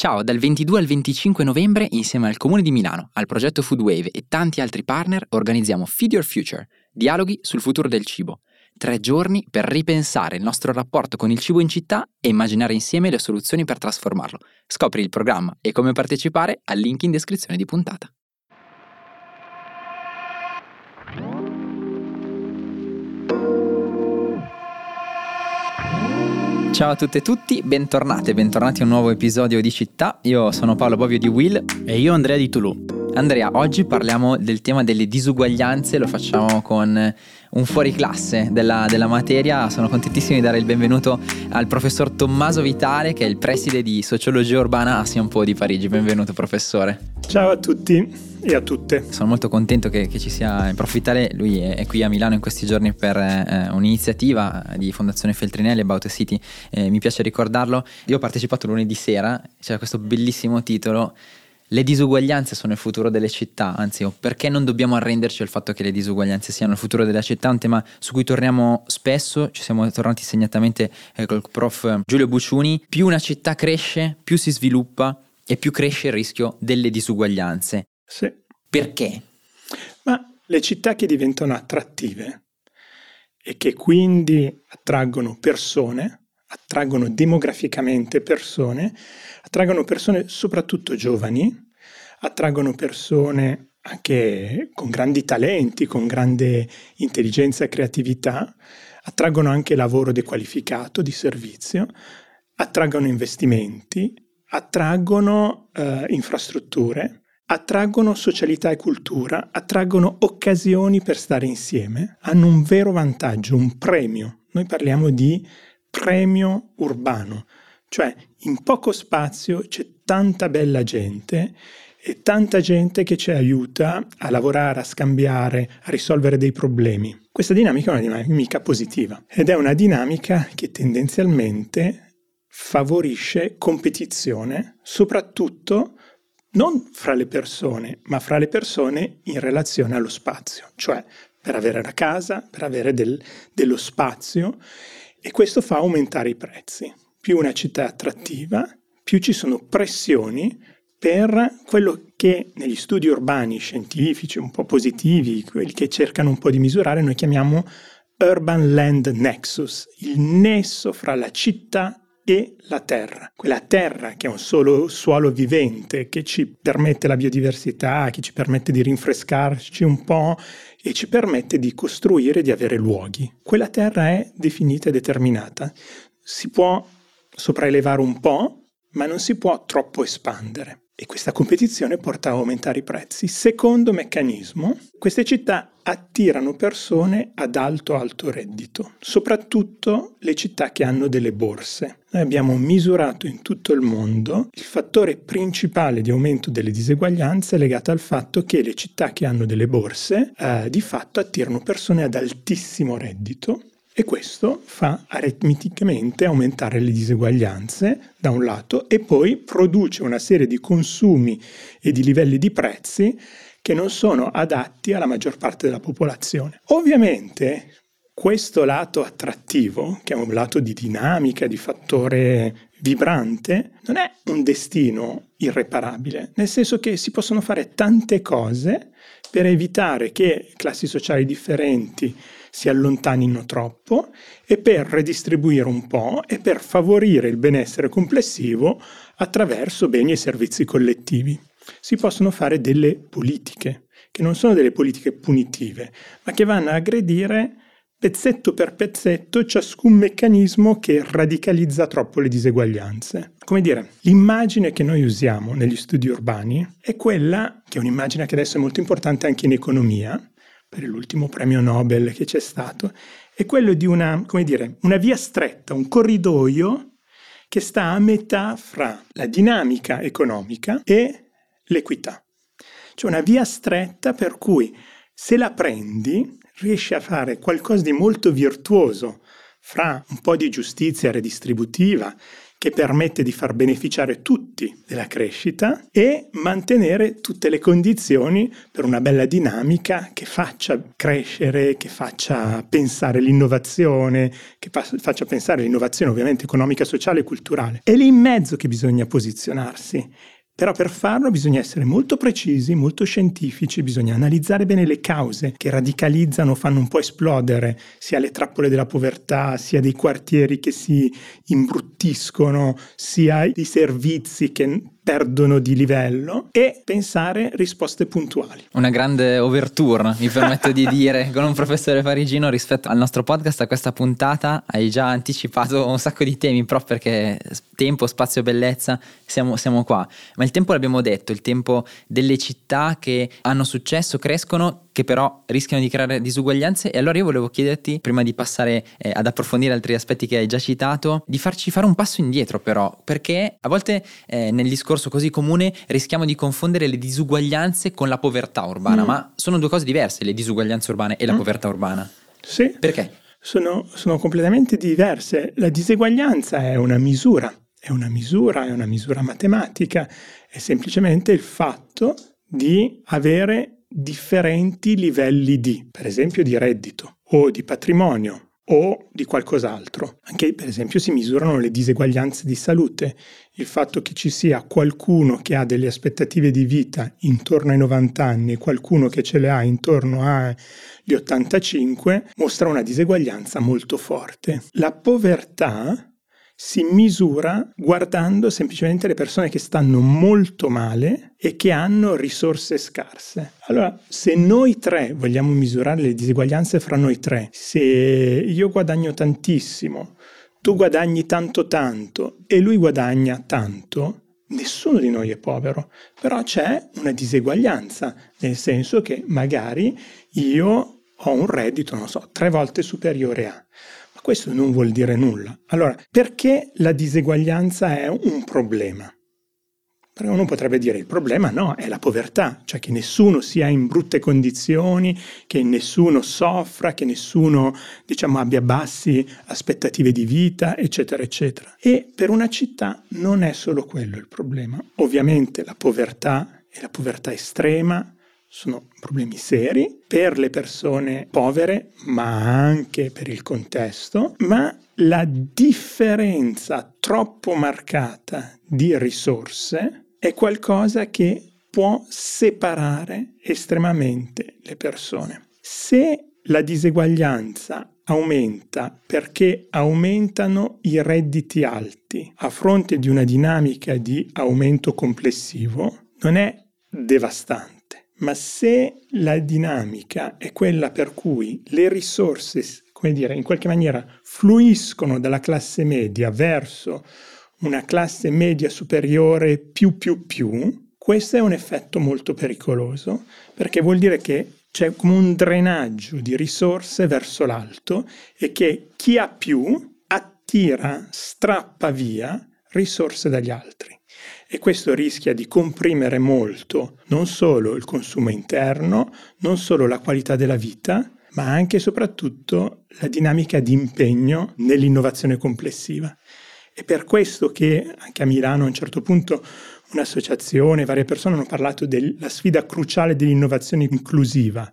Ciao, dal 22 al 25 novembre, insieme al Comune di Milano, al progetto Foodwave e tanti altri partner, organizziamo Feed Your Future, dialoghi sul futuro del cibo. Tre giorni per ripensare il nostro rapporto con il cibo in città e immaginare insieme le soluzioni per trasformarlo. Scopri il programma e come partecipare al link in descrizione di puntata. Ciao a tutte e tutti, bentornate, bentornati a un nuovo episodio di Città. Io sono Paolo Bovio di Will e io Andrea di Toulouse. Andrea, oggi parliamo del tema delle disuguaglianze, lo facciamo con un fuoriclasse della, della materia. Sono contentissimo di dare il benvenuto al professor Tommaso Vitale, che è il preside di sociologia urbana a Sion Po di Parigi. Benvenuto professore. Ciao a tutti e a tutte. Sono molto contento che, che ci sia Prof. Vitale, lui è, è, qui a Milano in questi giorni per eh, un'iniziativa di Fondazione Feltrinelli About a City, eh, mi piace ricordarlo. Io ho partecipato lunedì sera, c'era questo bellissimo titolo le disuguaglianze sono il futuro delle città, anzi, perché non dobbiamo arrenderci al fatto che le disuguaglianze siano il futuro della città? Un tema su cui torniamo spesso, ci siamo tornati segnatamente eh, col prof Giulio Bucciuni. Più una città cresce, più si sviluppa e più cresce il rischio delle disuguaglianze. Sì. Perché? Ma le città che diventano attrattive e che quindi attraggono persone, attraggono demograficamente persone, attraggono persone soprattutto giovani, attraggono persone anche con grandi talenti, con grande intelligenza e creatività, attraggono anche lavoro dequalificato di servizio, attraggono investimenti, attraggono eh, infrastrutture attraggono socialità e cultura, attraggono occasioni per stare insieme, hanno un vero vantaggio, un premio. Noi parliamo di premio urbano, cioè in poco spazio c'è tanta bella gente e tanta gente che ci aiuta a lavorare, a scambiare, a risolvere dei problemi. Questa dinamica è una dinamica positiva ed è una dinamica che tendenzialmente favorisce competizione, soprattutto non fra le persone, ma fra le persone in relazione allo spazio, cioè per avere la casa, per avere del, dello spazio e questo fa aumentare i prezzi. Più una città è attrattiva, più ci sono pressioni per quello che negli studi urbani scientifici un po' positivi, quelli che cercano un po' di misurare, noi chiamiamo Urban Land Nexus, il nesso fra la città e la terra. Quella terra che è un solo suolo vivente che ci permette la biodiversità, che ci permette di rinfrescarci un po' e ci permette di costruire, di avere luoghi. Quella terra è definita e determinata. Si può sopraelevare un po', ma non si può troppo espandere e questa competizione porta a aumentare i prezzi. Secondo meccanismo, queste città attirano persone ad alto alto reddito, soprattutto le città che hanno delle borse. Noi abbiamo misurato in tutto il mondo il fattore principale di aumento delle diseguaglianze legato al fatto che le città che hanno delle borse eh, di fatto attirano persone ad altissimo reddito e questo fa aritmeticamente aumentare le diseguaglianze da un lato e poi produce una serie di consumi e di livelli di prezzi che non sono adatti alla maggior parte della popolazione. Ovviamente questo lato attrattivo, che è un lato di dinamica, di fattore vibrante, non è un destino irreparabile, nel senso che si possono fare tante cose per evitare che classi sociali differenti si allontanino troppo e per redistribuire un po' e per favorire il benessere complessivo attraverso beni e servizi collettivi. Si possono fare delle politiche, che non sono delle politiche punitive, ma che vanno a aggredire pezzetto per pezzetto ciascun meccanismo che radicalizza troppo le diseguaglianze. Come dire, l'immagine che noi usiamo negli studi urbani è quella, che è un'immagine che adesso è molto importante anche in economia, per l'ultimo premio Nobel che c'è stato, è quello di una, dire, una via stretta, un corridoio che sta a metà fra la dinamica economica e l'equità. Cioè una via stretta per cui se la prendi riesci a fare qualcosa di molto virtuoso fra un po' di giustizia redistributiva che permette di far beneficiare tutti della crescita e mantenere tutte le condizioni per una bella dinamica che faccia crescere, che faccia pensare l'innovazione, che faccia pensare l'innovazione ovviamente economica, sociale e culturale. È lì in mezzo che bisogna posizionarsi però per farlo bisogna essere molto precisi, molto scientifici, bisogna analizzare bene le cause che radicalizzano, fanno un po' esplodere sia le trappole della povertà, sia dei quartieri che si imbruttiscono, sia i servizi che perdono di livello e pensare risposte puntuali. Una grande overture, mi permetto di dire, con un professore parigino rispetto al nostro podcast, a questa puntata hai già anticipato un sacco di temi, proprio perché tempo, spazio, bellezza, siamo, siamo qua. Ma il tempo l'abbiamo detto, il tempo delle città che hanno successo, crescono, che però rischiano di creare disuguaglianze e allora io volevo chiederti, prima di passare eh, ad approfondire altri aspetti che hai già citato, di farci fare un passo indietro però, perché a volte eh, nel discorso così comune rischiamo di confondere le disuguaglianze con la povertà urbana, mm. ma sono due cose diverse, le disuguaglianze urbane e la mm. povertà urbana. Sì. Perché? Sono, sono completamente diverse. La diseguaglianza è una misura, è una misura, è una misura matematica, è semplicemente il fatto di avere differenti livelli di, per esempio di reddito o di patrimonio o di qualcos'altro. Anche per esempio si misurano le diseguaglianze di salute, il fatto che ci sia qualcuno che ha delle aspettative di vita intorno ai 90 anni e qualcuno che ce le ha intorno agli 85 mostra una diseguaglianza molto forte. La povertà si misura guardando semplicemente le persone che stanno molto male e che hanno risorse scarse. Allora, se noi tre vogliamo misurare le diseguaglianze fra noi tre, se io guadagno tantissimo, tu guadagni tanto tanto e lui guadagna tanto, nessuno di noi è povero, però c'è una diseguaglianza, nel senso che magari io ho un reddito, non so, tre volte superiore a questo non vuol dire nulla. Allora, perché la diseguaglianza è un problema? Perché uno potrebbe dire il problema no, è la povertà, cioè che nessuno sia in brutte condizioni, che nessuno soffra, che nessuno diciamo abbia bassi aspettative di vita, eccetera, eccetera. E per una città non è solo quello il problema. Ovviamente la povertà e la povertà estrema sono problemi seri per le persone povere, ma anche per il contesto, ma la differenza troppo marcata di risorse è qualcosa che può separare estremamente le persone. Se la diseguaglianza aumenta perché aumentano i redditi alti a fronte di una dinamica di aumento complessivo, non è devastante ma se la dinamica è quella per cui le risorse, come dire, in qualche maniera fluiscono dalla classe media verso una classe media superiore più più più, questo è un effetto molto pericoloso perché vuol dire che c'è come un drenaggio di risorse verso l'alto e che chi ha più attira, strappa via risorse dagli altri e questo rischia di comprimere molto non solo il consumo interno, non solo la qualità della vita, ma anche e soprattutto la dinamica di impegno nell'innovazione complessiva. È per questo che anche a Milano a un certo punto un'associazione, varie persone hanno parlato della sfida cruciale dell'innovazione inclusiva,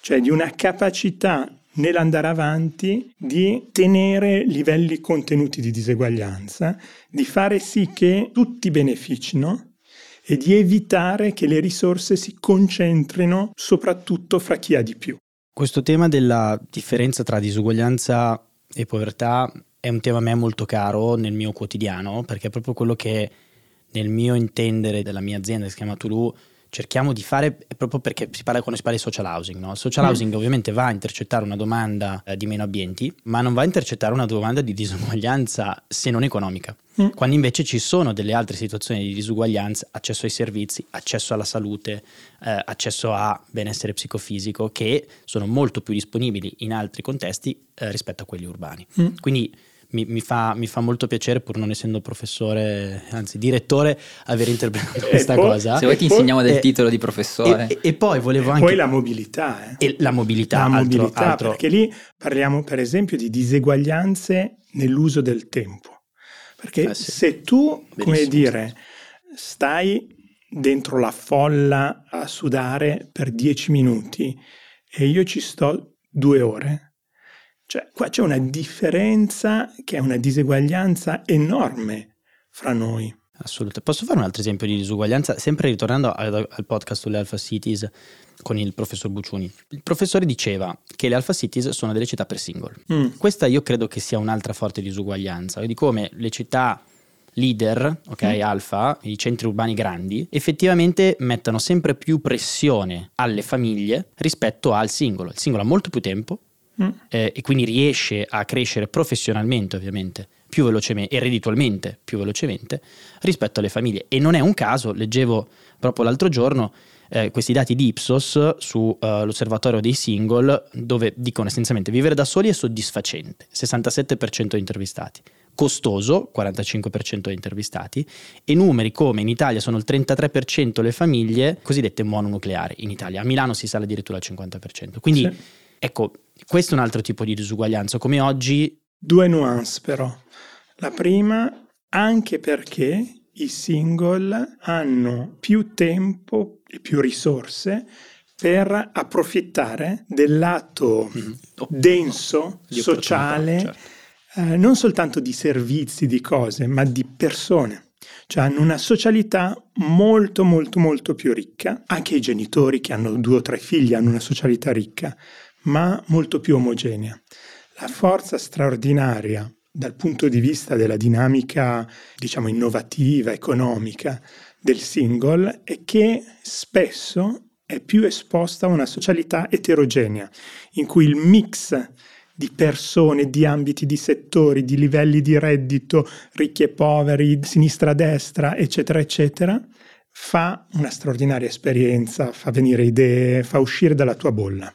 cioè di una capacità nell'andare avanti di tenere livelli contenuti di diseguaglianza, di fare sì che tutti beneficino e di evitare che le risorse si concentrino soprattutto fra chi ha di più. Questo tema della differenza tra disuguaglianza e povertà è un tema a me molto caro nel mio quotidiano, perché è proprio quello che nel mio intendere della mia azienda che si chiama Toulouse cerchiamo di fare proprio perché si parla quando si parla di social housing. No? Il social mm. housing ovviamente va a intercettare una domanda eh, di meno ambienti, ma non va a intercettare una domanda di disuguaglianza se non economica. Mm. Quando invece ci sono delle altre situazioni di disuguaglianza, accesso ai servizi, accesso alla salute, eh, accesso a benessere psicofisico, che sono molto più disponibili in altri contesti eh, rispetto a quelli urbani. Mm. Quindi mi, mi, fa, mi, fa, molto piacere, pur non essendo professore, anzi direttore, aver interpretato questa poi, cosa. Se vuoi ti insegniamo del e, titolo di professore. E, e, poi volevo e anche... Poi la mobilità. Eh. la mobilità. La altro, mobilità, altro. perché lì parliamo per esempio di diseguaglianze nell'uso del tempo. Perché eh sì. se tu, Bellissimo. come dire, stai dentro la folla a sudare per dieci minuti e io ci sto due ore, cioè qua c'è una differenza che è una diseguaglianza enorme fra noi. Assolutamente. Posso fare un altro esempio di disuguaglianza? Sempre ritornando al, al podcast sulle Alpha Cities con il professor Bucciuni. Il professore diceva che le Alpha Cities sono delle città per single. Mm. Questa io credo che sia un'altra forte disuguaglianza, di come le città leader, ok, mm. alfa, i centri urbani grandi, effettivamente mettono sempre più pressione alle famiglie rispetto al singolo. Il singolo ha molto più tempo mm. eh, e quindi riesce a crescere professionalmente, ovviamente, più velocemente e redditualmente più velocemente rispetto alle famiglie. E non è un caso, leggevo proprio l'altro giorno eh, questi dati di Ipsos sull'osservatorio uh, dei single dove dicono essenzialmente vivere da soli è soddisfacente, 67% intervistati costoso, 45% intervistati, e numeri come in Italia sono il 33% le famiglie cosiddette mononucleari in Italia, a Milano si sale addirittura al 50%. Quindi sì. ecco, questo è un altro tipo di disuguaglianza, come oggi... Due nuance però. La prima, anche perché i single hanno più tempo e più risorse per approfittare del lato mm-hmm. denso, sociale, certo eh, non soltanto di servizi, di cose, ma di persone. Cioè hanno una socialità molto molto molto più ricca. Anche i genitori che hanno due o tre figli hanno una socialità ricca, ma molto più omogenea. La forza straordinaria dal punto di vista della dinamica, diciamo, innovativa, economica del single è che spesso è più esposta a una socialità eterogenea, in cui il mix di persone, di ambiti, di settori, di livelli di reddito, ricchi e poveri, sinistra-destra, eccetera, eccetera, fa una straordinaria esperienza, fa venire idee, fa uscire dalla tua bolla.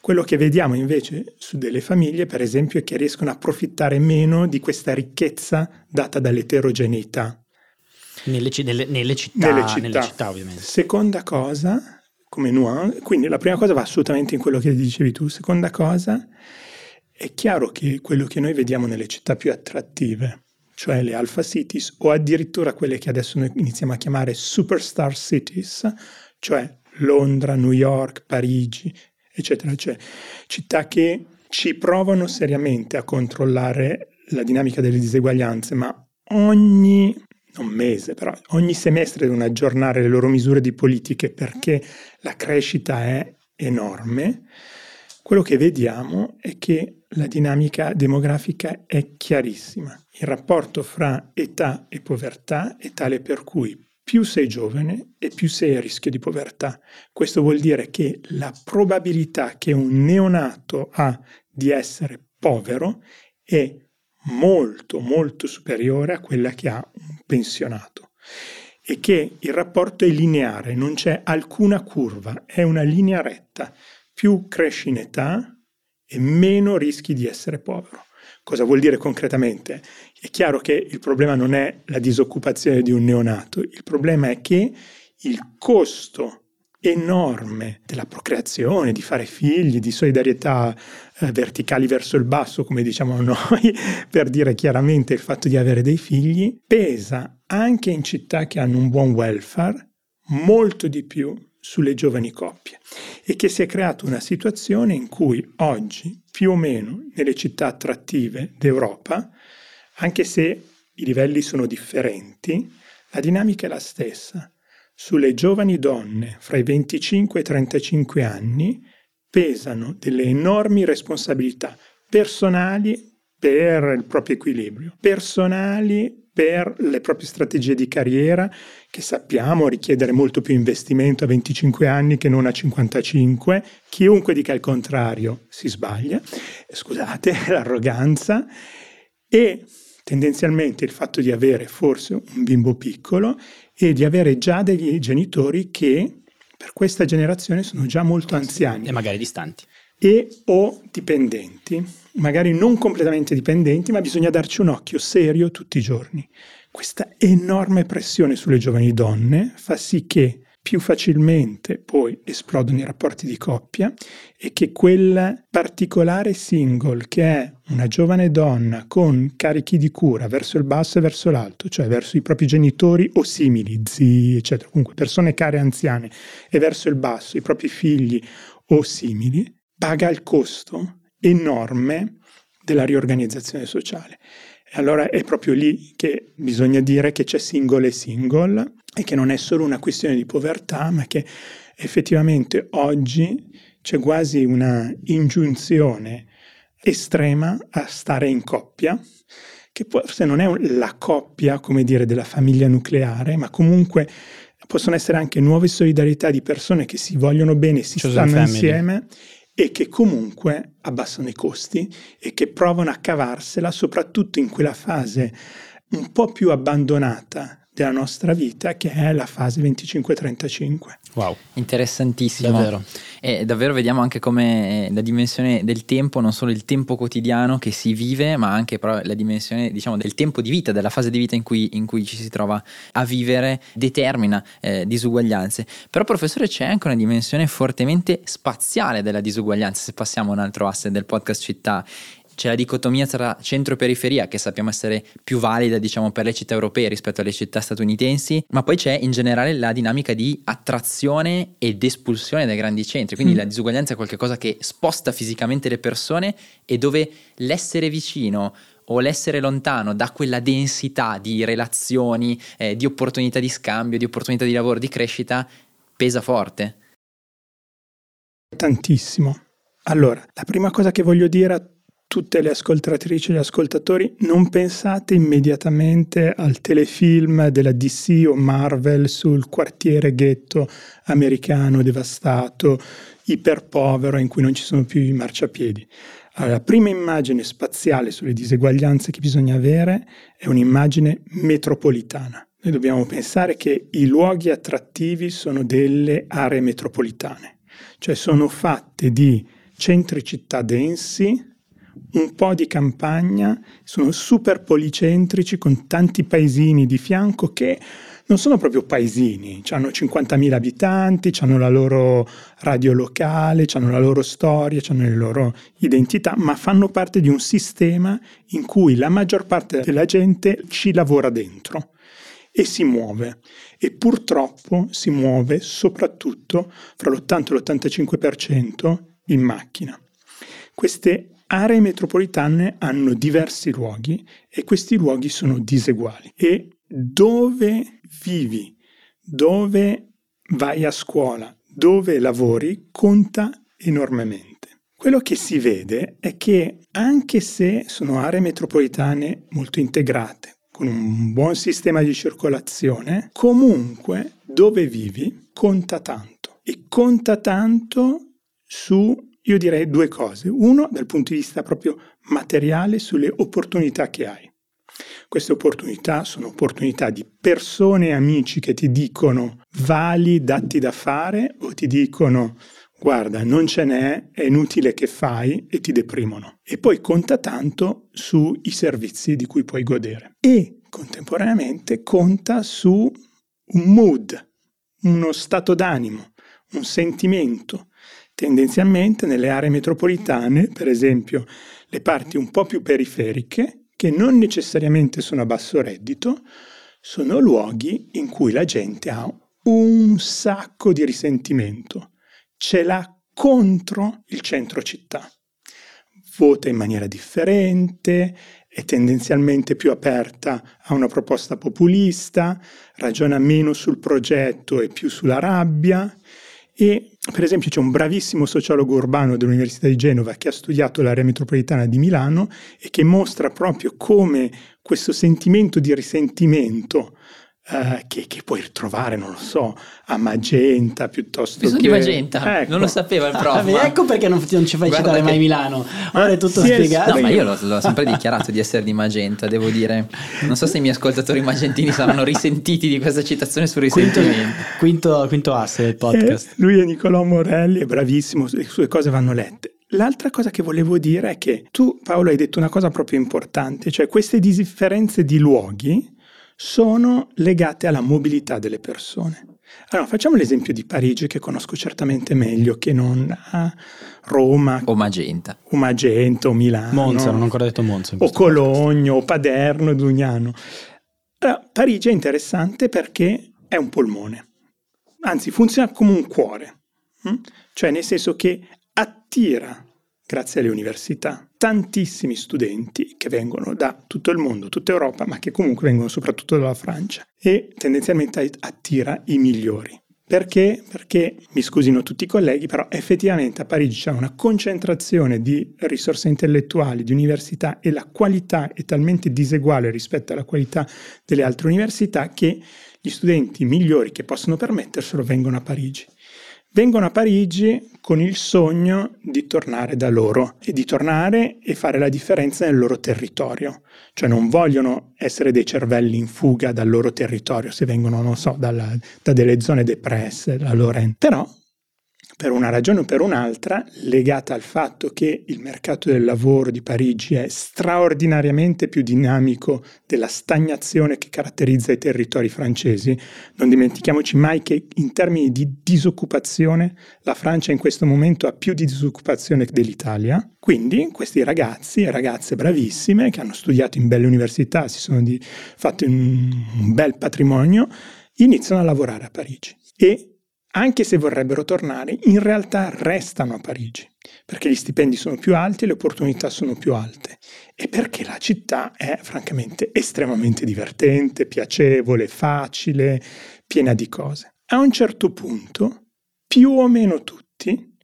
Quello che vediamo invece su delle famiglie, per esempio, è che riescono a approfittare meno di questa ricchezza data dall'eterogeneità. Nelle, nelle, nelle, città, nelle, città. nelle città, ovviamente. Seconda cosa, come nuance, quindi la prima cosa va assolutamente in quello che dicevi tu. Seconda cosa, è chiaro che quello che noi vediamo nelle città più attrattive, cioè le alpha cities o addirittura quelle che adesso noi iniziamo a chiamare superstar cities, cioè Londra, New York, Parigi, eccetera, cioè città che ci provano seriamente a controllare la dinamica delle diseguaglianze, ma ogni non mese, però ogni semestre devono aggiornare le loro misure di politiche perché la crescita è enorme. Quello che vediamo è che la dinamica demografica è chiarissima. Il rapporto fra età e povertà è tale per cui più sei giovane e più sei a rischio di povertà. Questo vuol dire che la probabilità che un neonato ha di essere povero è molto molto superiore a quella che ha un pensionato e che il rapporto è lineare, non c'è alcuna curva, è una linea retta. Più cresci in età, e meno rischi di essere povero. Cosa vuol dire concretamente? È chiaro che il problema non è la disoccupazione di un neonato, il problema è che il costo enorme della procreazione, di fare figli, di solidarietà eh, verticali verso il basso, come diciamo noi, per dire chiaramente il fatto di avere dei figli, pesa anche in città che hanno un buon welfare molto di più sulle giovani coppie e che si è creata una situazione in cui oggi, più o meno nelle città attrattive d'Europa, anche se i livelli sono differenti, la dinamica è la stessa. Sulle giovani donne fra i 25 e i 35 anni pesano delle enormi responsabilità personali per il proprio equilibrio, personali per le proprie strategie di carriera che sappiamo richiedere molto più investimento a 25 anni che non a 55. Chiunque dica il contrario si sbaglia, scusate l'arroganza, e tendenzialmente il fatto di avere forse un bimbo piccolo e di avere già degli genitori che per questa generazione sono già molto anziani. E magari distanti. E o dipendenti magari non completamente dipendenti, ma bisogna darci un occhio serio tutti i giorni. Questa enorme pressione sulle giovani donne fa sì che più facilmente poi esplodono i rapporti di coppia e che quel particolare single che è una giovane donna con carichi di cura verso il basso e verso l'alto, cioè verso i propri genitori o simili, zii, eccetera, comunque persone care anziane, e verso il basso i propri figli o simili, paga il costo enorme della riorganizzazione sociale. E allora è proprio lì che bisogna dire che c'è single e single e che non è solo una questione di povertà, ma che effettivamente oggi c'è quasi una ingiunzione estrema a stare in coppia, che forse non è la coppia, come dire, della famiglia nucleare, ma comunque possono essere anche nuove solidarietà di persone che si vogliono bene, si Chosen stanno family. insieme e che comunque abbassano i costi e che provano a cavarsela soprattutto in quella fase un po' più abbandonata della nostra vita che è la fase 25-35. Wow, interessantissimo. Davvero. E davvero vediamo anche come eh, la dimensione del tempo, non solo il tempo quotidiano che si vive, ma anche però la dimensione diciamo, del tempo di vita, della fase di vita in cui, in cui ci si trova a vivere, determina eh, disuguaglianze. Però professore c'è anche una dimensione fortemente spaziale della disuguaglianza, se passiamo a un altro asse del podcast città c'è la dicotomia tra centro e periferia che sappiamo essere più valida diciamo per le città europee rispetto alle città statunitensi, ma poi c'è in generale la dinamica di attrazione ed espulsione dai grandi centri, quindi mm. la disuguaglianza è qualcosa che sposta fisicamente le persone e dove l'essere vicino o l'essere lontano da quella densità di relazioni, eh, di opportunità di scambio, di opportunità di lavoro, di crescita, pesa forte. Tantissimo. Allora, la prima cosa che voglio dire a tutte le ascoltatrici e gli ascoltatori, non pensate immediatamente al telefilm della DC o Marvel sul quartiere ghetto americano devastato, iperpovero, in cui non ci sono più i marciapiedi. Allora, la prima immagine spaziale sulle diseguaglianze che bisogna avere è un'immagine metropolitana. Noi dobbiamo pensare che i luoghi attrattivi sono delle aree metropolitane, cioè sono fatte di centri città densi, un po' di campagna, sono super policentrici con tanti paesini di fianco che non sono proprio paesini, hanno 50.000 abitanti, hanno la loro radio locale, hanno la loro storia, hanno le loro identità, ma fanno parte di un sistema in cui la maggior parte della gente ci lavora dentro e si muove e purtroppo si muove soprattutto fra l'80 e l'85% in macchina. Queste aree metropolitane hanno diversi luoghi e questi luoghi sono diseguali. E dove vivi, dove vai a scuola, dove lavori? Conta enormemente. Quello che si vede è che anche se sono aree metropolitane molto integrate, con un buon sistema di circolazione, comunque dove vivi conta tanto. E conta tanto su io direi due cose. Uno, dal punto di vista proprio materiale, sulle opportunità che hai. Queste opportunità sono opportunità di persone e amici che ti dicono vali, datti da fare o ti dicono guarda, non ce n'è, è inutile che fai e ti deprimono. E poi conta tanto sui servizi di cui puoi godere. E contemporaneamente conta su un mood, uno stato d'animo, un sentimento, tendenzialmente nelle aree metropolitane, per esempio le parti un po' più periferiche, che non necessariamente sono a basso reddito, sono luoghi in cui la gente ha un sacco di risentimento, ce l'ha contro il centro città. Vota in maniera differente, è tendenzialmente più aperta a una proposta populista, ragiona meno sul progetto e più sulla rabbia e per esempio c'è un bravissimo sociologo urbano dell'Università di Genova che ha studiato l'area metropolitana di Milano e che mostra proprio come questo sentimento di risentimento Uh, che, che, puoi ritrovare, non lo so, a Magenta piuttosto Bisogno che... di Magenta, ecco. non lo sapeva il prof. Ah. Ecco perché non, non ci fai Guarda citare che... mai Milano, ora è tutto spiegato. No, ma io l'ho, l'ho, sempre dichiarato di essere di Magenta, devo dire. Non so se i miei ascoltatori magentini saranno risentiti di questa citazione sul risentimento. Quinto, quinto asse del podcast. Eh, lui è Nicolò Morelli, è bravissimo, le sue cose vanno lette. L'altra cosa che volevo dire è che tu, Paolo, hai detto una cosa proprio importante, cioè queste differenze di luoghi sono legate alla mobilità delle persone. Allora, facciamo l'esempio di Parigi che conosco certamente meglio che non a Roma o Magenta o Magenta o Milano. Monza, non ho ancora detto Monza. O Cologno o Paderno, Dugnano. Allora, Parigi è interessante perché è un polmone, anzi funziona come un cuore, hm? cioè nel senso che attira, grazie alle università, tantissimi studenti che vengono da tutto il mondo, tutta Europa, ma che comunque vengono soprattutto dalla Francia e tendenzialmente attira i migliori. Perché? Perché, mi scusino tutti i colleghi, però effettivamente a Parigi c'è una concentrazione di risorse intellettuali, di università e la qualità è talmente diseguale rispetto alla qualità delle altre università che gli studenti migliori che possono permetterselo vengono a Parigi vengono a Parigi con il sogno di tornare da loro e di tornare e fare la differenza nel loro territorio. Cioè non vogliono essere dei cervelli in fuga dal loro territorio se vengono, non so, dalla, da delle zone depresse, da Lorraine. Però per una ragione o per un'altra, legata al fatto che il mercato del lavoro di Parigi è straordinariamente più dinamico della stagnazione che caratterizza i territori francesi, non dimentichiamoci mai che in termini di disoccupazione la Francia in questo momento ha più di disoccupazione dell'Italia. Quindi questi ragazzi e ragazze bravissime che hanno studiato in belle università, si sono di, fatti un, un bel patrimonio, iniziano a lavorare a Parigi e anche se vorrebbero tornare, in realtà restano a Parigi, perché gli stipendi sono più alti e le opportunità sono più alte e perché la città è francamente estremamente divertente, piacevole, facile, piena di cose. A un certo punto, più o meno tutti,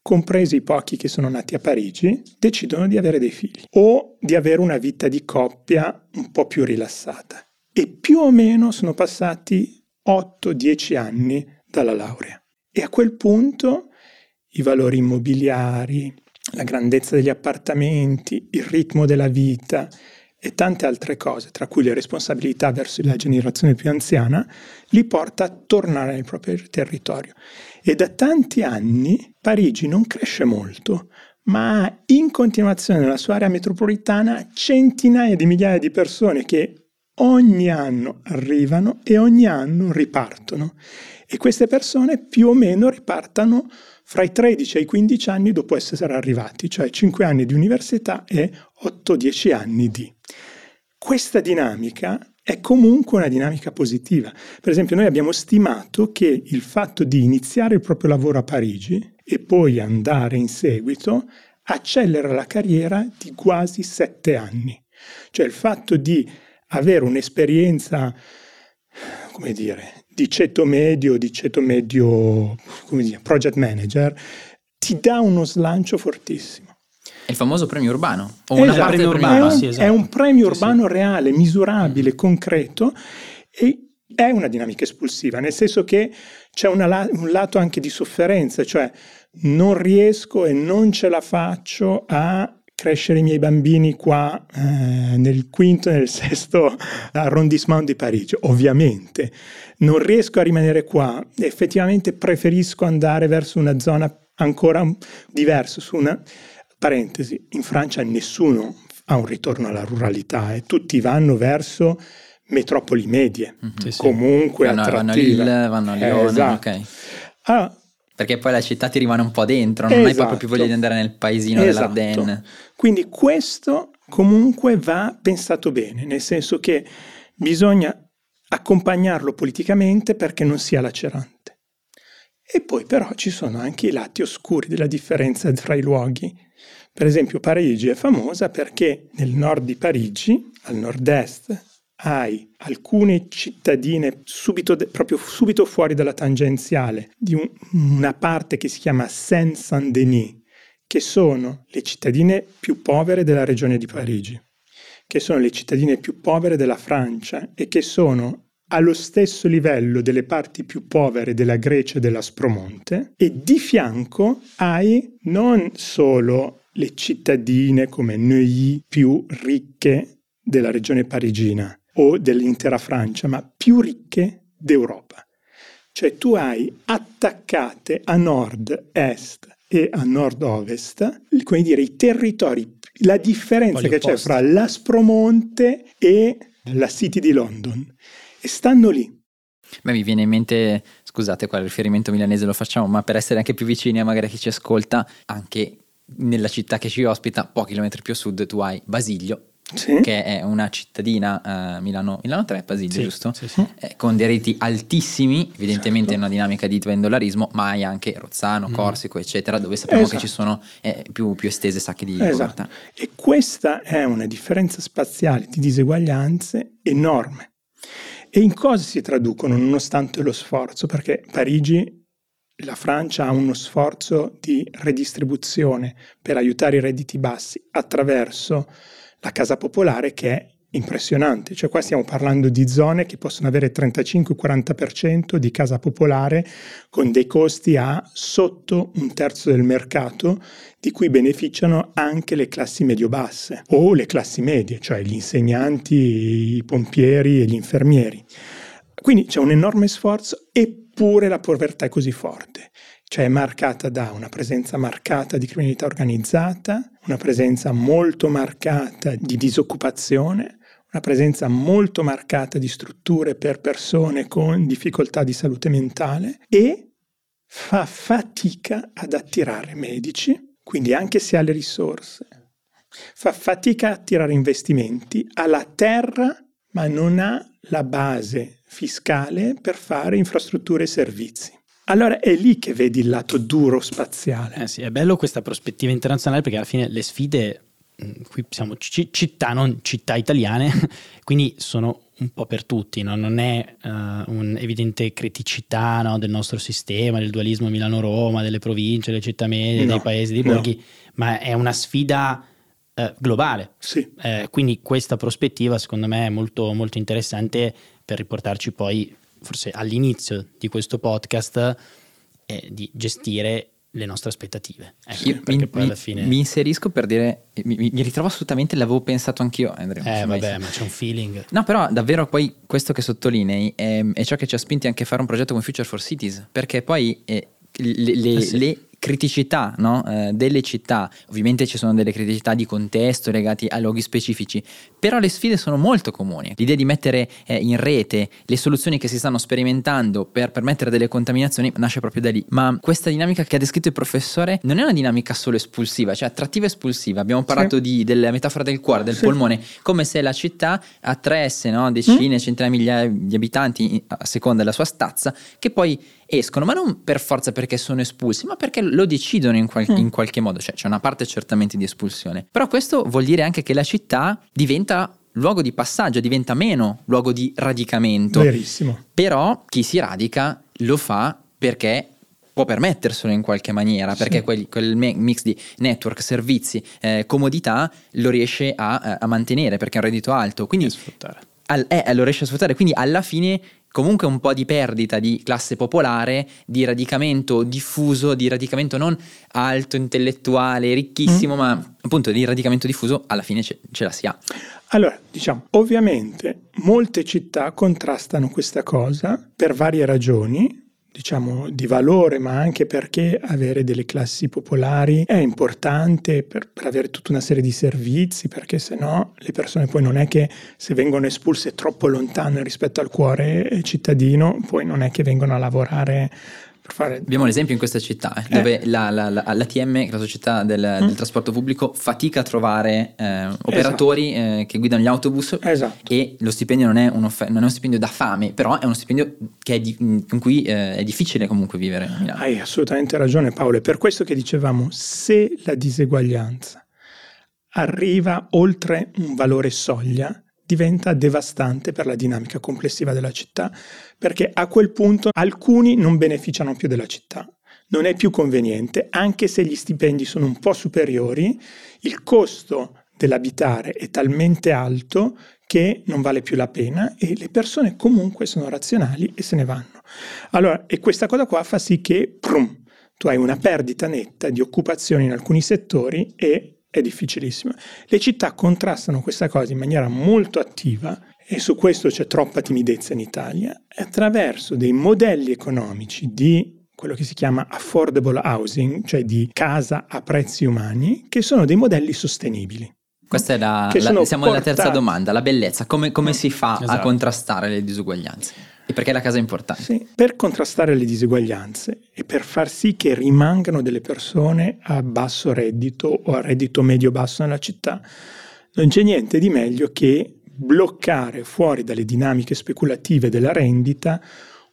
compresi i pochi che sono nati a Parigi, decidono di avere dei figli o di avere una vita di coppia un po' più rilassata. E più o meno sono passati 8-10 anni dalla laurea. E a quel punto i valori immobiliari, la grandezza degli appartamenti, il ritmo della vita e tante altre cose, tra cui le responsabilità verso la generazione più anziana, li porta a tornare nel proprio territorio. E da tanti anni Parigi non cresce molto, ma ha in continuazione nella sua area metropolitana centinaia di migliaia di persone che ogni anno arrivano e ogni anno ripartono e queste persone più o meno ripartano fra i 13 e i 15 anni dopo essere arrivati, cioè 5 anni di università e 8-10 anni di. Questa dinamica è comunque una dinamica positiva. Per esempio, noi abbiamo stimato che il fatto di iniziare il proprio lavoro a Parigi e poi andare in seguito accelera la carriera di quasi 7 anni. Cioè il fatto di avere un'esperienza, come dire, di ceto medio, di ceto medio, come dire, project manager, ti dà uno slancio fortissimo. È il famoso premio urbano. O una esatto, parte urbano. È un, sì, esatto. è un premio urbano sì, reale, misurabile, concreto e è una dinamica espulsiva, nel senso che c'è una, un lato anche di sofferenza, cioè non riesco e non ce la faccio a crescere i miei bambini qua eh, nel quinto e nel sesto arrondissement di Parigi, ovviamente. Non riesco a rimanere qua, effettivamente preferisco andare verso una zona ancora diversa, su una parentesi, in Francia nessuno ha un ritorno alla ruralità e tutti vanno verso metropoli medie, mm-hmm. sì, comunque vanno, attrattive. Vanno a Lille, vanno a Lione, eh, esatto. ok. Allora, perché poi la città ti rimane un po' dentro, non esatto. hai proprio più voglia di andare nel paesino esatto. dell'Ardenne. Quindi questo comunque va pensato bene, nel senso che bisogna accompagnarlo politicamente perché non sia lacerante. E poi però ci sono anche i lati oscuri della differenza tra i luoghi. Per esempio Parigi è famosa perché nel nord di Parigi, al nord-est, hai alcune cittadine subito, proprio subito fuori dalla tangenziale di un, una parte che si chiama Saint-Saint-Denis, che sono le cittadine più povere della regione di Parigi, che sono le cittadine più povere della Francia e che sono allo stesso livello delle parti più povere della Grecia e dell'Aspromonte e di fianco hai non solo le cittadine come Neuilly più ricche della regione parigina, o dell'intera Francia, ma più ricche d'Europa. Cioè tu hai attaccate a nord-est e a nord-ovest, come dire, i territori, la differenza che c'è fra l'Aspromonte e la City di London. E stanno lì. Beh, mi viene in mente, scusate qua il riferimento milanese lo facciamo, ma per essere anche più vicini a magari chi ci ascolta, anche nella città che ci ospita, pochi chilometri più a sud, tu hai Basilio, sì. che è una cittadina uh, Milano, Milano 3, Basilio, sì, giusto? Sì, eh, con dei reti altissimi, evidentemente certo. in una dinamica di pendolarismo, ma hai anche Rozzano, mm. Corsico, eccetera, dove sappiamo esatto. che ci sono eh, più, più, estese sacche di esatto. E questa è una differenza spaziale di diseguaglianze enorme. E in cosa si traducono nonostante lo sforzo? Perché Parigi la Francia ha uno sforzo di redistribuzione per aiutare i redditi bassi attraverso la casa popolare che è impressionante, cioè qua stiamo parlando di zone che possono avere 35-40% di casa popolare con dei costi a sotto un terzo del mercato di cui beneficiano anche le classi medio-basse o le classi medie, cioè gli insegnanti, i pompieri e gli infermieri. Quindi c'è un enorme sforzo eppure la povertà è così forte cioè è marcata da una presenza marcata di criminalità organizzata, una presenza molto marcata di disoccupazione, una presenza molto marcata di strutture per persone con difficoltà di salute mentale e fa fatica ad attirare medici, quindi anche se ha le risorse, fa fatica a attirare investimenti, ha la terra ma non ha la base fiscale per fare infrastrutture e servizi. Allora è lì che vedi il lato duro spaziale. Eh sì, è bello questa prospettiva internazionale perché alla fine le sfide, mm, qui siamo c- città, non città italiane, quindi sono un po' per tutti, no? non è uh, un'evidente criticità no, del nostro sistema, del dualismo Milano-Roma, delle province, delle città medie, no, dei paesi, dei borghi, ma è una sfida uh, globale. Sì. Eh, quindi questa prospettiva secondo me è molto, molto interessante per riportarci poi forse all'inizio di questo podcast è di gestire le nostre aspettative. Ecco, Io mi, mi, fine... mi, inserisco per dire, mi, mi, ritrovo assolutamente, l'avevo pensato anch'io, Andrea. Eh vabbè, ma c'è un feeling. No, però davvero poi questo che sottolinei è, è, ciò che ci ha spinti anche a fare un progetto come Future for Cities, perché poi eh, le, le, eh sì. le criticità no? eh, delle città, ovviamente ci sono delle criticità di contesto legati a luoghi specifici, però le sfide sono molto comuni. L'idea di mettere eh, in rete le soluzioni che si stanno sperimentando per permettere delle contaminazioni nasce proprio da lì. Ma questa dinamica che ha descritto il professore non è una dinamica solo espulsiva, cioè attrattiva e espulsiva. Abbiamo parlato sì. di, della metafora del cuore, del sì. polmone, come se la città attraesse no? decine, mm. centinaia, migliaia di abitanti a seconda della sua stazza, che poi escono, ma non per forza perché sono espulsi, ma perché lo decidono in, qual- in qualche modo, cioè c'è una parte certamente di espulsione. Però questo vuol dire anche che la città diventa luogo di passaggio, diventa meno luogo di radicamento. Verissimo. Però chi si radica lo fa perché può permetterselo in qualche maniera, perché sì. quel, quel, mix di network, servizi, eh, comodità lo riesce a, a, mantenere perché è un reddito alto. Quindi. Al, eh, lo riesce a sfruttare. Quindi alla fine comunque un po' di perdita di classe popolare, di radicamento diffuso, di radicamento non alto, intellettuale, ricchissimo, mm. ma appunto di radicamento diffuso alla fine ce, ce la si ha. Allora, diciamo, ovviamente molte città contrastano questa cosa per varie ragioni, diciamo, di valore, ma anche perché avere delle classi popolari è importante per, per, avere tutta una serie di servizi, perché se no le persone poi non è che se vengono espulse troppo lontane rispetto al cuore cittadino, poi non è che vengono a lavorare Fare... Abbiamo un esempio in questa città, eh, dove la, la, la, l'ATM, la società del, mm. del, trasporto pubblico, fatica a trovare eh, operatori esatto. eh, che guidano gli autobus esatto. e lo stipendio non è, non è, uno stipendio da fame, però è uno stipendio di, con cui eh, è difficile comunque vivere. Hai assolutamente ragione Paolo, è per questo che dicevamo, se la diseguaglianza arriva oltre un valore soglia, diventa devastante per la dinamica complessiva della città, perché a quel punto alcuni non beneficiano più della città. Non è più conveniente, anche se gli stipendi sono un po' superiori, il costo dell'abitare è talmente alto che non vale più la pena e le persone comunque sono razionali e se ne vanno. Allora, e questa cosa qua fa sì che prum, tu hai una perdita netta di occupazione in alcuni settori e è difficilissimo. Le città contrastano questa cosa in maniera molto attiva e su questo c'è troppa timidezza in Italia, attraverso dei modelli economici di quello che si chiama affordable housing, cioè di casa a prezzi umani, che sono dei modelli sostenibili. Questa è la, la siamo portati... alla terza domanda, la bellezza, come, come si fa esatto. a contrastare le disuguaglianze? E perché la casa è importante? Sì, per contrastare le diseguaglianze e per far sì che rimangano delle persone a basso reddito o a reddito medio-basso nella città, non c'è niente di meglio che bloccare fuori dalle dinamiche speculative della rendita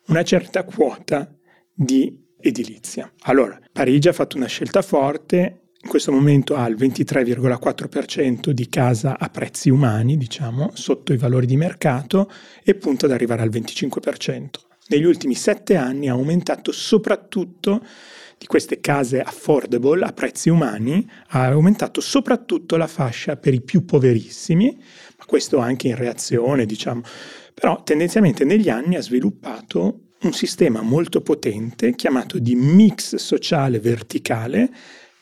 una certa quota di edilizia. Allora, Parigi ha fatto una scelta forte, in questo momento ha il 23,4% di casa a prezzi umani, diciamo, sotto i valori di mercato e punta ad arrivare al 25%. Negli ultimi sette anni ha aumentato soprattutto di queste case affordable a prezzi umani, ha aumentato soprattutto la fascia per i più poverissimi, questo anche in reazione, diciamo, però tendenzialmente negli anni ha sviluppato un sistema molto potente chiamato di mix sociale verticale,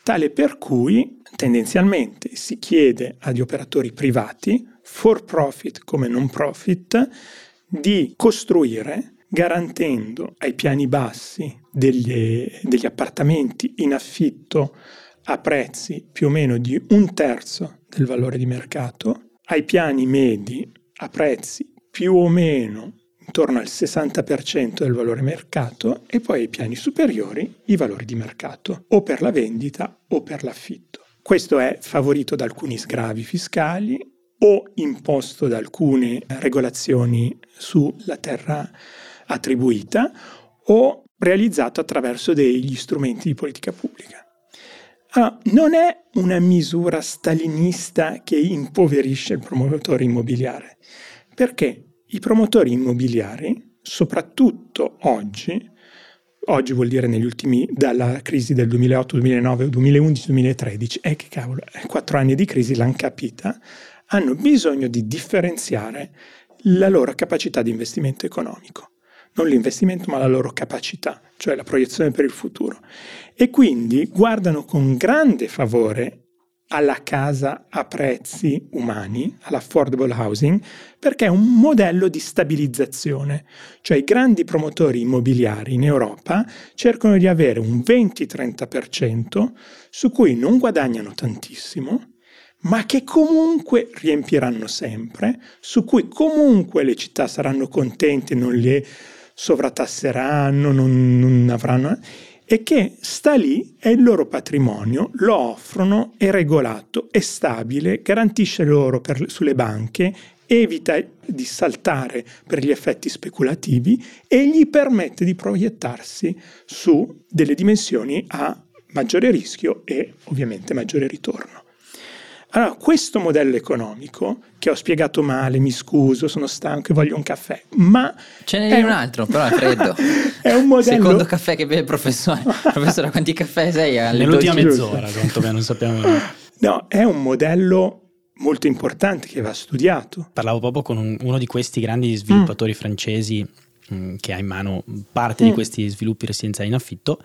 tale per cui tendenzialmente si chiede agli operatori privati, for profit come non profit, di costruire garantendo ai piani bassi degli, degli appartamenti in affitto a prezzi più o meno di un terzo del valore di mercato, ai piani medi a prezzi più o meno intorno al 60% del valore mercato e poi ai piani superiori i valori di mercato, o per la vendita o per l'affitto. Questo è favorito da alcuni sgravi fiscali o imposto da alcune regolazioni sulla terra attribuita o realizzato attraverso degli strumenti di politica pubblica. Allora, non è una misura stalinista che impoverisce il promotore immobiliare, perché i promotori immobiliari, soprattutto oggi, oggi vuol dire negli ultimi, dalla crisi del 2008, 2009, 2011, 2013, e che cavolo, quattro anni di crisi l'hanno capita, hanno bisogno di differenziare la loro capacità di investimento economico. Non l'investimento, ma la loro capacità, cioè la proiezione per il futuro. E quindi guardano con grande favore alla casa a prezzi umani, all'affordable housing, perché è un modello di stabilizzazione. Cioè i grandi promotori immobiliari in Europa cercano di avere un 20-30% su cui non guadagnano tantissimo, ma che comunque riempiranno sempre, su cui comunque le città saranno contente, non le sovratasseranno, non, non avranno e che sta lì, è il loro patrimonio, lo offrono, è regolato, è stabile, garantisce loro per, sulle banche, evita di saltare per gli effetti speculativi e gli permette di proiettarsi su delle dimensioni a maggiore rischio e ovviamente maggiore ritorno. Allora, questo modello economico, che ho spiegato male, mi scuso, sono stanco e voglio un caffè, ma... Ce n'è un... un altro, però è freddo. è un modello... Secondo caffè che beve il professore. professore, quanti caffè sei? Nell'ultima mezz'ora, quantomeno, non sappiamo... No, è un modello molto importante che va studiato. Parlavo proprio con un, uno di questi grandi sviluppatori mm. francesi mh, mm, che ha in mano parte mm. di questi sviluppi residenziali in affitto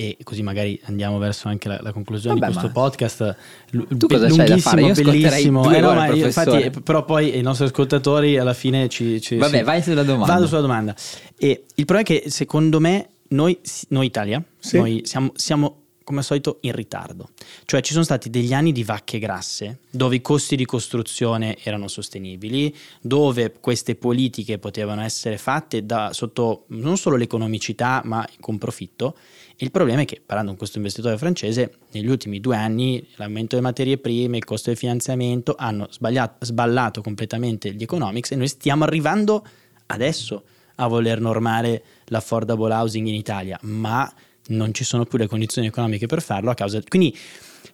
e così magari andiamo verso anche la, la conclusione Vabbè, di questo podcast. L- tu cosa c'hai da fare? Io bellissimo. Eh no, ma io, infatti, però poi i nostri ascoltatori alla fine ci... ci Vabbè, sì. vai sulla domanda. Vado sulla domanda. E il problema è che secondo me noi, noi Italia, sì. noi siamo, siamo come al solito in ritardo. Cioè ci sono stati degli anni di vacche grasse dove i costi di costruzione erano sostenibili, dove queste politiche potevano essere fatte da, sotto non solo l'economicità ma con profitto il problema è che, parlando con questo investitore francese, negli ultimi due anni l'aumento delle materie prime, il costo del finanziamento hanno sballato completamente gli economics e noi stiamo arrivando adesso a voler normare l'affordable housing in Italia, ma non ci sono più le condizioni economiche per farlo a causa... Quindi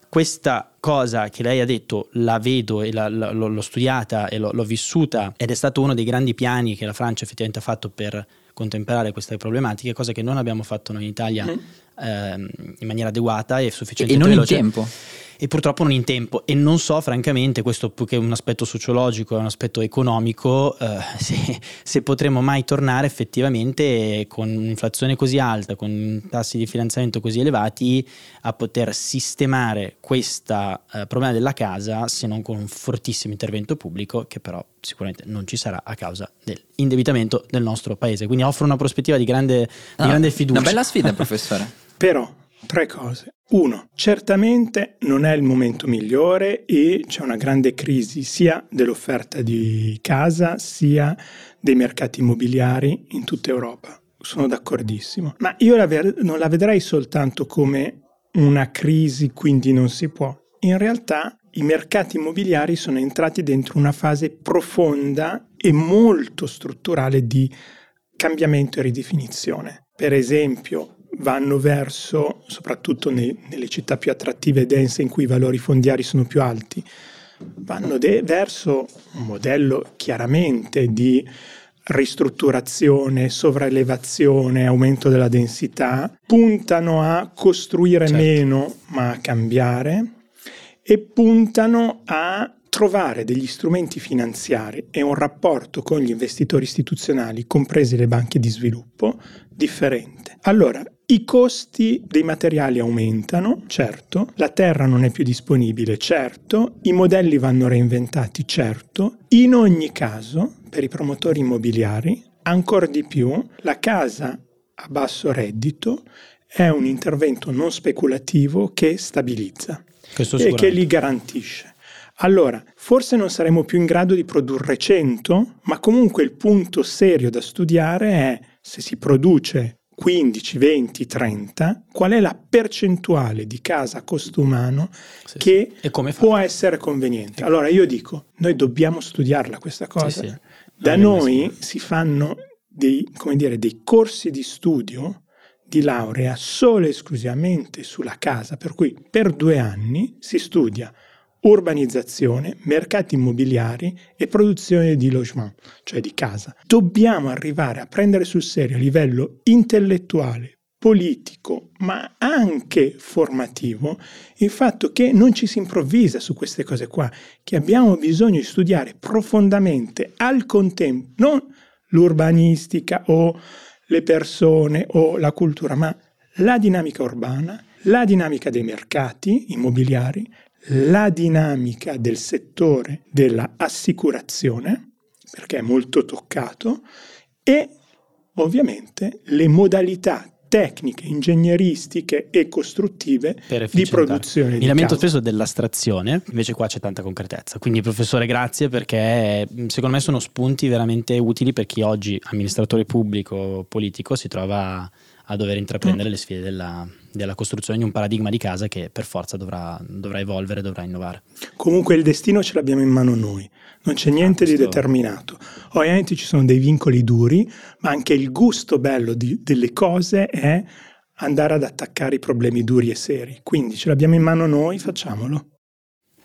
questa cosa che lei ha detto la vedo e la, la, l'ho, studiata e l'ho, l'ho vissuta ed è stato uno dei grandi piani che la Francia effettivamente ha fatto per contemperare queste problematiche, cosa che non abbiamo fatto noi in Italia mm. ehm, in maniera adeguata e sufficientemente e non veloce. in tempo e purtroppo non in tempo. E non so francamente questo più che un aspetto sociologico è un aspetto economico eh, se, se, potremo mai tornare effettivamente con un'inflazione così alta con tassi di finanziamento così elevati a poter sistemare questo eh, problema della casa se non con un fortissimo intervento pubblico che però sicuramente non ci sarà a causa dell'indebitamento del nostro paese. Quindi offro una prospettiva di grande, di ah, grande fiducia. una bella sfida professore. Però tre cose Uno, certamente non è il momento migliore e c'è una grande crisi sia dell'offerta di casa sia dei mercati immobiliari in tutta Europa. Sono d'accordissimo. Ma io la ver- non la vedrei soltanto come una crisi, quindi non si può. In realtà i mercati immobiliari sono entrati dentro una fase profonda e molto strutturale di cambiamento e ridefinizione. Per esempio, vanno verso, soprattutto nei, nelle città più attrattive e dense in cui i valori fondiari sono più alti, vanno de- verso un modello chiaramente di ristrutturazione, sovralevazione, aumento della densità, puntano a costruire certo. meno ma a cambiare e puntano a trovare degli strumenti finanziari e un rapporto con gli investitori istituzionali, compresi le banche di sviluppo, differente. Allora, i costi dei materiali aumentano, certo, la terra non è più disponibile, certo, i modelli vanno reinventati, certo, in ogni caso, per i promotori immobiliari, ancora di più, la casa a basso reddito è un intervento non speculativo che stabilizza e che li garantisce. Allora, forse non saremo più in grado di produrre 100, ma comunque il punto serio da studiare è se si produce 15, 20, 30, qual è la percentuale di casa a costo umano sì, che sì. può essere conveniente. Allora io dico, noi dobbiamo studiarla questa cosa. Sì, da noi si fanno dei, dire, dei corsi di studio di laurea solo e esclusivamente sulla casa, per cui per due anni si studia urbanizzazione, mercati immobiliari e produzione di logement, cioè di casa. Dobbiamo arrivare a prendere sul serio a livello intellettuale, politico, ma anche formativo, il fatto che non ci si improvvisa su queste cose qua, che abbiamo bisogno di studiare profondamente al contempo, non l'urbanistica o le persone o la cultura, ma la dinamica urbana, la dinamica dei mercati immobiliari, la dinamica del settore dell'assicurazione, perché è molto toccato, e ovviamente le modalità tecniche, ingegneristiche e costruttive di produzione. Mi lamento spesso dell'astrazione, invece qua c'è tanta concretezza. Quindi professore grazie perché secondo me sono spunti veramente utili per chi oggi, amministratore pubblico, politico, si trova a dover intraprendere mm. le sfide della, della, costruzione di un paradigma di casa che per forza dovrà, dovrà, evolvere, dovrà innovare. Comunque il destino ce l'abbiamo in mano noi, non c'è niente ah, questo... di determinato. Ovviamente ci sono dei vincoli duri, ma anche il gusto bello di, delle cose è andare ad attaccare i problemi duri e seri. Quindi ce l'abbiamo in mano noi, facciamolo.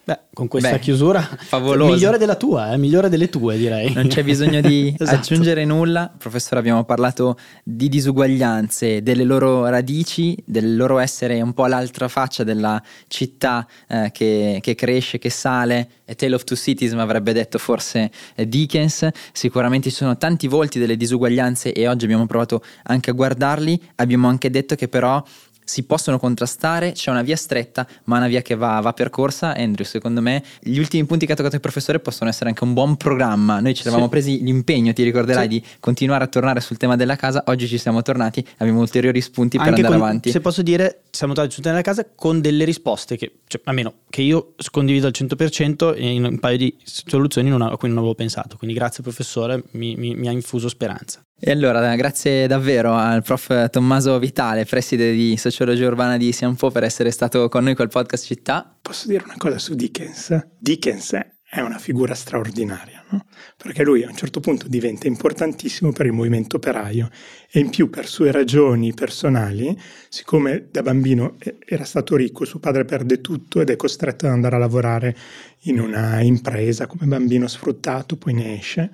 Beh, con questa Beh, chiusura, favoloso. migliore della tua, eh? migliore delle tue direi. Non c'è bisogno di esatto. aggiungere nulla. Professore, abbiamo parlato di disuguaglianze, delle loro radici, del loro essere un po' l'altra faccia della città eh, che, che, cresce, che sale. A Tale of Two Cities mi avrebbe detto forse eh, Dickens. Sicuramente ci sono tanti volti delle disuguaglianze e oggi abbiamo provato anche a guardarli. Abbiamo anche detto che però si possono contrastare, c'è una via stretta, ma una via che va, va, percorsa. Andrew, secondo me, gli ultimi punti che ha toccato il professore possono essere anche un buon programma. Noi ci eravamo sì. presi l'impegno, ti ricorderai, sì. di continuare a tornare sul tema della casa. Oggi ci siamo tornati, abbiamo ulteriori spunti anche per andare con, avanti. Se posso dire, siamo tornati sul tema della casa con delle risposte che, cioè, almeno che io condivido al 100% e in un paio di soluzioni a cui non avevo pensato. Quindi grazie professore, mi, mi, mi ha infuso speranza. E allora, grazie davvero al prof Tommaso Vitale, preside di sociologia urbana di Sianfo, per essere stato con noi col podcast Città. Posso dire una cosa su Dickens? Dickens è una figura straordinaria, no? perché lui a un certo punto diventa importantissimo per il movimento operaio e in più per sue ragioni personali, siccome da bambino era stato ricco, suo padre perde tutto ed è costretto ad andare a lavorare in una impresa come bambino sfruttato, poi ne esce.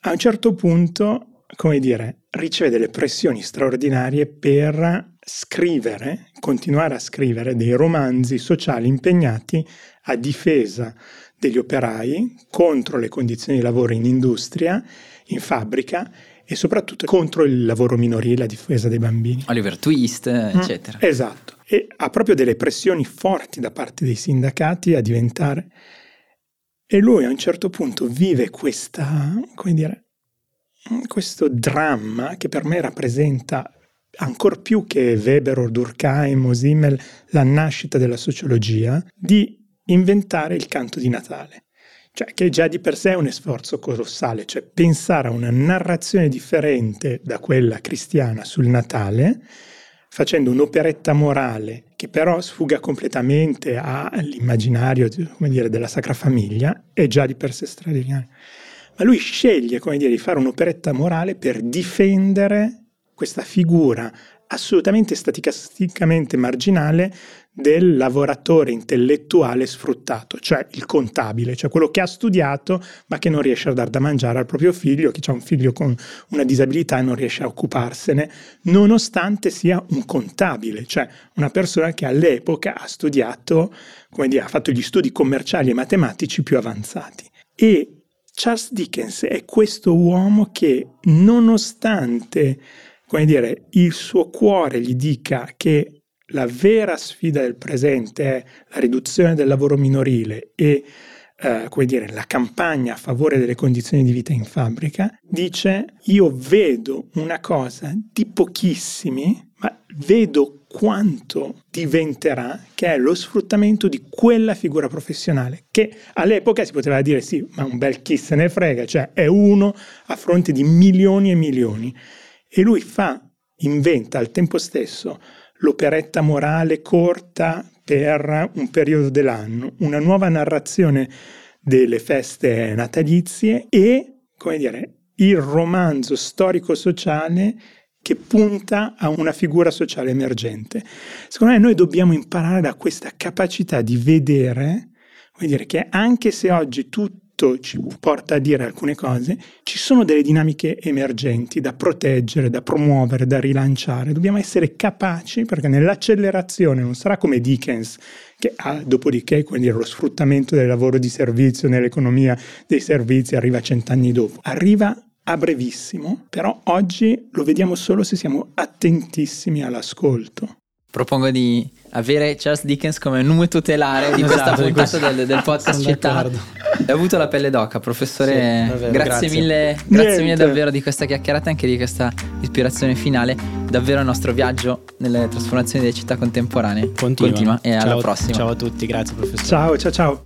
A un certo punto come dire, riceve delle pressioni straordinarie per scrivere, continuare a scrivere dei romanzi sociali impegnati a difesa degli operai contro le condizioni di lavoro in industria, in fabbrica e soprattutto contro il lavoro minorile, a difesa dei bambini. Oliver Twist, mm, eccetera. Mm, esatto. E ha proprio delle pressioni forti da parte dei sindacati a diventare... E lui a un certo punto vive questa, come dire, questo dramma che per me rappresenta ancor più che Weber o Durkheim o Simmel, la nascita della sociologia, di inventare il canto di Natale. Cioè, che già di per sé è un sforzo colossale, cioè pensare a una narrazione differente da quella cristiana sul Natale, facendo un'operetta morale che però sfuga completamente all'immaginario dire, della Sacra Famiglia, è già di per sé straordinario. Ma lui sceglie dire, di fare un'operetta morale per difendere questa figura assolutamente statisticamente marginale del lavoratore intellettuale sfruttato, cioè il contabile, cioè quello che ha studiato ma che non riesce a dar da mangiare al proprio figlio, che ha un figlio con una disabilità e non riesce a occuparsene, nonostante sia un contabile, cioè una persona che all'epoca ha studiato, come dire, ha fatto gli studi commerciali e matematici più avanzati. E Charles Dickens è questo uomo che nonostante come dire, il suo cuore gli dica che la vera sfida del presente è la riduzione del lavoro minorile e eh, come dire, la campagna a favore delle condizioni di vita in fabbrica, dice io vedo una cosa di pochissimi, ma vedo quanto diventerà, che è lo sfruttamento di quella figura professionale, che all'epoca si poteva dire sì, ma un bel chi se ne frega, cioè è uno a fronte di milioni e milioni. E lui fa, inventa al tempo stesso l'operetta morale corta per un periodo dell'anno, una nuova narrazione delle feste natalizie e, come dire, il romanzo storico-sociale che punta a una figura sociale emergente. Secondo me noi dobbiamo imparare da questa capacità di vedere, come dire, che anche se oggi tutto ci porta a dire alcune cose, ci sono delle dinamiche emergenti da proteggere, da promuovere, da rilanciare. Dobbiamo essere capaci, perché nell'accelerazione non sarà come Dickens, che ha dopodiché quindi lo sfruttamento del lavoro di servizio nell'economia dei servizi arriva cent'anni dopo. Arriva a brevissimo, però oggi lo vediamo solo se siamo attentissimi all'ascolto. Propongo di avere Charles Dickens come nome tutelare di questa esatto, puntata del, del, podcast città. Hai avuto la pelle d'oca, professore. Sì, davvero, grazie, grazie, mille, grazie mille davvero di questa chiacchierata e anche di questa ispirazione finale. Davvero il nostro viaggio nelle trasformazioni delle città contemporanee continua, continua e ciao, alla prossima. Ciao a tutti, grazie professore. Ciao, ciao, ciao.